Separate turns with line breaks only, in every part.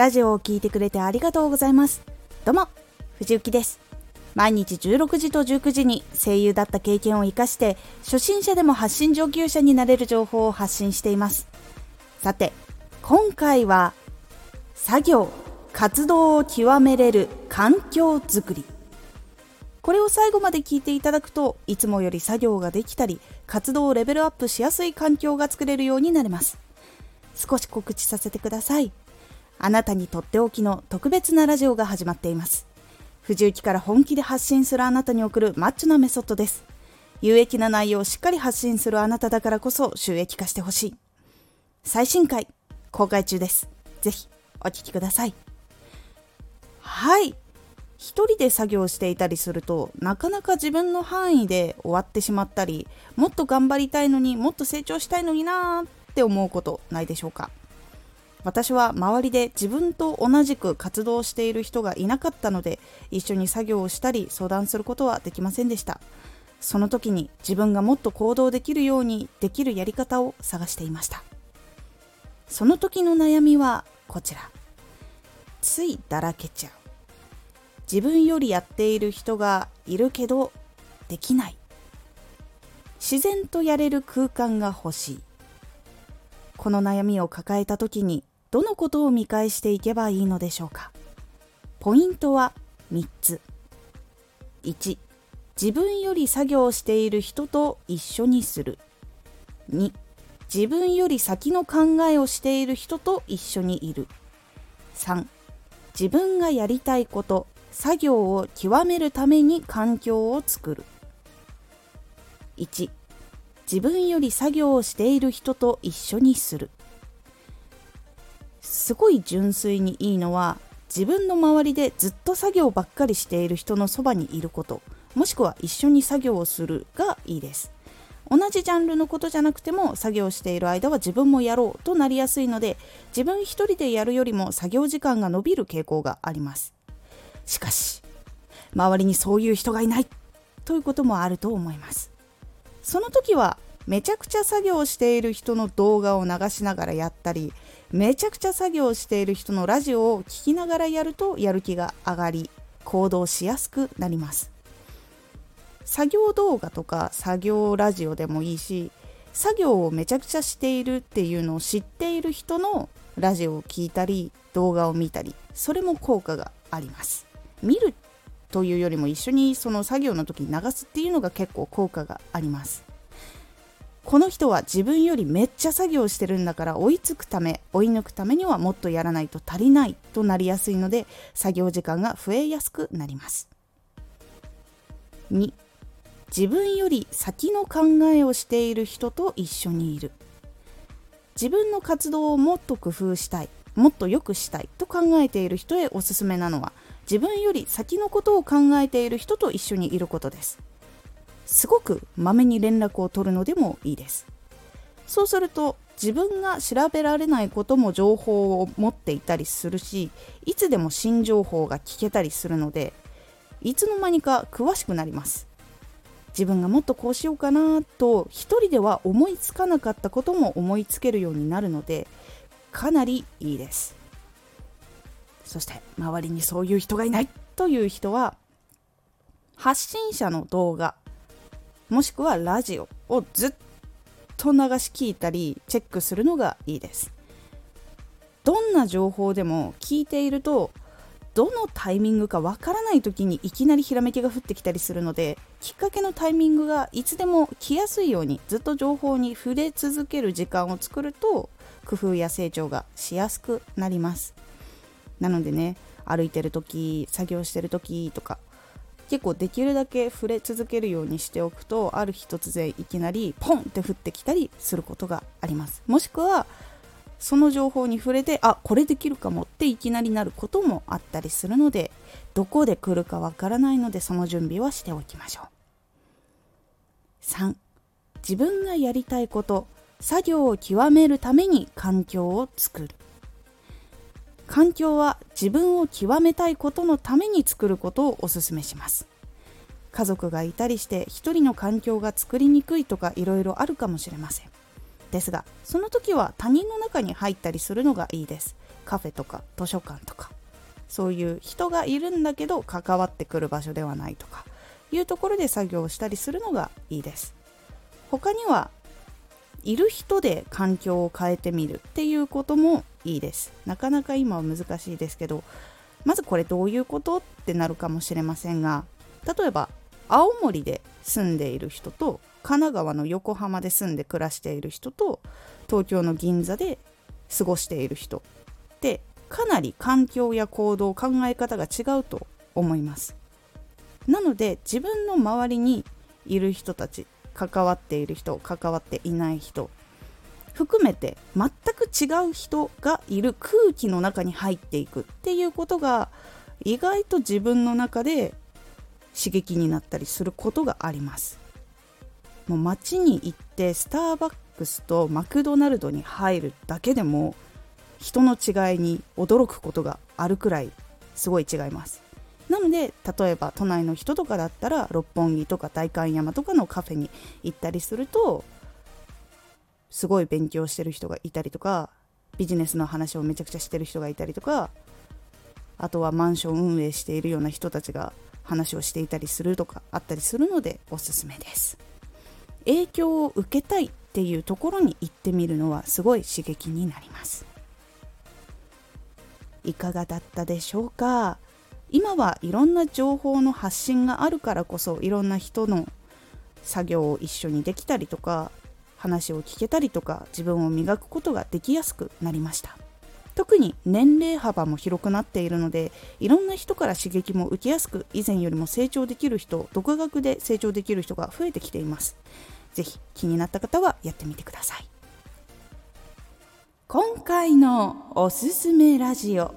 ラジオを聴いてくれてありがとうございます。どうも藤幸です。毎日16時と19時に声優だった経験を活かして初心者でも発信上級者になれる情報を発信しています。さて今回は作業活動を極めれる環境づくり。これを最後まで聞いていただくといつもより作業ができたり活動をレベルアップしやすい環境が作れるようになれます。少し告知させてください。あなたにとっておきの特別なラジオが始まっています。藤雪から本気で発信するあなたに送るマッチョなメソッドです。有益な内容をしっかり発信するあなただからこそ収益化してほしい。最新回公開中です。ぜひお聴きください。はい。一人で作業していたりするとなかなか自分の範囲で終わってしまったりもっと頑張りたいのにもっと成長したいのになーって思うことないでしょうか？私は周りで自分と同じく活動している人がいなかったので一緒に作業をしたり相談することはできませんでした。その時に自分がもっと行動できるようにできるやり方を探していました。その時の悩みはこちら。ついだらけちゃう。自分よりやっている人がいるけどできない。自然とやれる空間が欲しい。この悩みを抱えた時にどのことを見返していけばいいのでしょうか？ポイントは3つ。1自分より作業している人と一緒にする。2自分より先の考えをしている人と一緒にいる。3自分がやりたいこと作業を極めるために環境を作る。1自分より作業をしている人と一緒にする。すごい純粋にいいのは自分の周りでずっと作業ばっかりしている人のそばにいることもしくは一緒に作業をするがいいです。同じジャンルのことじゃなくても作業している間は自分もやろうとなりやすいので自分一人でやるよりも作業時間が伸びる傾向があります。しかし周りにそういう人がいないということもあると思います。その時はめちゃくちゃ作業している人の動画を流しながらやったりめちゃくちゃ作業している人のラジオを聴きながらやるとやる気が上がり行動しやすくなります。作業動画とか作業ラジオでもいいし作業をめちゃくちゃしているっていうのを知っている人のラジオを聴いたり動画を見たりそれも効果があります。見るというよりも一緒にその作業の時に流すっていうのが結構効果があります。この人は自分よりめっちゃ作業してるんだから追いつくため追い抜くためにはもっとやらないと足りないとなりやすいので作業時間が増えやすくなります。2自分より先の考えをしている人と一緒にいる。自分の活動をもっと工夫したいもっと良くしたいと考えている人へおすすめなのは自分より先のことを考えている人と一緒にいることです。すごくまめに連絡を取るのでもいいです。そうすると自分が調べられないことも情報を持っていたりするしいつでも新情報が聞けたりするのでいつの間にか詳しくなります。自分がもっとこうしようかなと一人では思いつかなかったことも思いつけるようになるのでかなりいいです。そして周りにそういう人がいないという人は発信者の動画もしくはラジオをずっと流し聞いたりチェックするのがいいです。どんな情報でも聞いているとどのタイミングかわからない時にいきなりひらめきが降ってきたりするのできっかけのタイミングがいつでも来やすいようにずっと情報に触れ続ける時間を作ると工夫や成長がしやすくなります。なのでね歩いてる時作業してる時とか結構できるだけ触れ続けるようにしておくとある日突然いきなりポンって降ってきたりすることがあります。もしくはその情報に触れてあこれできるかもっていきなりなることもあったりするのでどこで来るかわからないのでその準備はしておきましょう。3自分がやりたいこと作業を極めるために環境を作る。環境は自分を極めたいことのために作ることをお勧めします。家族がいたりして一人の環境が作りにくいとかいろいろあるかもしれません。ですがその時は他人の中に入ったりするのがいいです。カフェとか図書館とか。そういう人がいるんだけど関わってくる場所ではないとかいうところで作業をしたりするのがいいです。他にはいる人で環境を変えてみるっていうこともいいです。なかなか今は難しいですけどまずこれどういうことってなるかもしれませんが例えば青森で住んでいる人と神奈川の横浜で住んで暮らしている人と東京の銀座で過ごしている人ってかなり環境や行動考え方が違うと思います。なので自分の周りにいる人たち関わっている人関わっていない人含めて全く違う人がいる空気の中に入っていくっていうことが意外と自分の中で刺激になったりすることがあります。もう街に行ってスターバックスとマクドナルドに入るだけでも人の違いに驚くことがあるくらいすごい違います。なので例えば都内の人とかだったら六本木とか代官山とかのカフェに行ったりするとすごい勉強してる人がいたりとかビジネスの話をめちゃくちゃしてる人がいたりとかあとはマンション運営しているような人たちが話をしていたりするとかあったりするのでおすすめです。影響を受けたいっていうところに行ってみるのはすごい刺激になります。いかがだったでしょうか？今はいろんな情報の発信があるからこそいろんな人の作業を一緒にできたりとか話を聞けたりとか自分を磨くことができやすくなりました。特に年齢幅も広くなっているのでいろんな人から刺激も受けやすく以前よりも成長できる人独学で成長できる人が増えてきています。是非気になった方はやってみてください。今回のおすすめラジオ。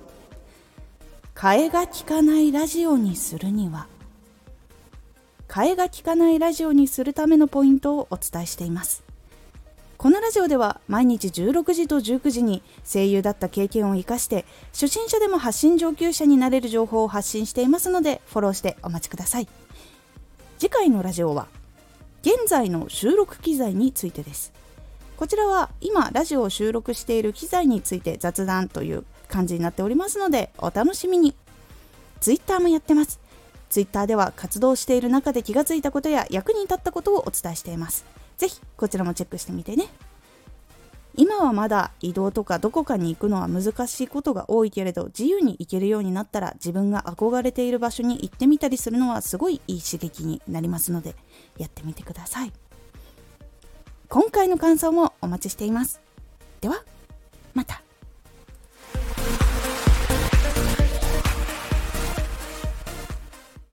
替えが利かないラジオにするには。替えが利かないラジオにするためのポイントをお伝えしています。このラジオでは毎日16時と19時に声優だった経験を生かして初心者でも発信上級者になれる情報を発信していますのでフォローしてお待ちください。次回のラジオは現在の収録機材についてです。こちらは今ラジオを収録している機材について雑談という感じになっておりますのでお楽しみに。Twitter もやってます。Twitter では活動している中で気がついたことや役に立ったことをお伝えしています。是非こちらもチェックしてみてね。今はまだ移動とかどこかに行くのは難しいことが多いけれど自由に行けるようになったら自分が憧れている場所に行ってみたりするのはすごいいい刺激になりますのでやってみてください。今回の感想もお待ちしています。ではまた。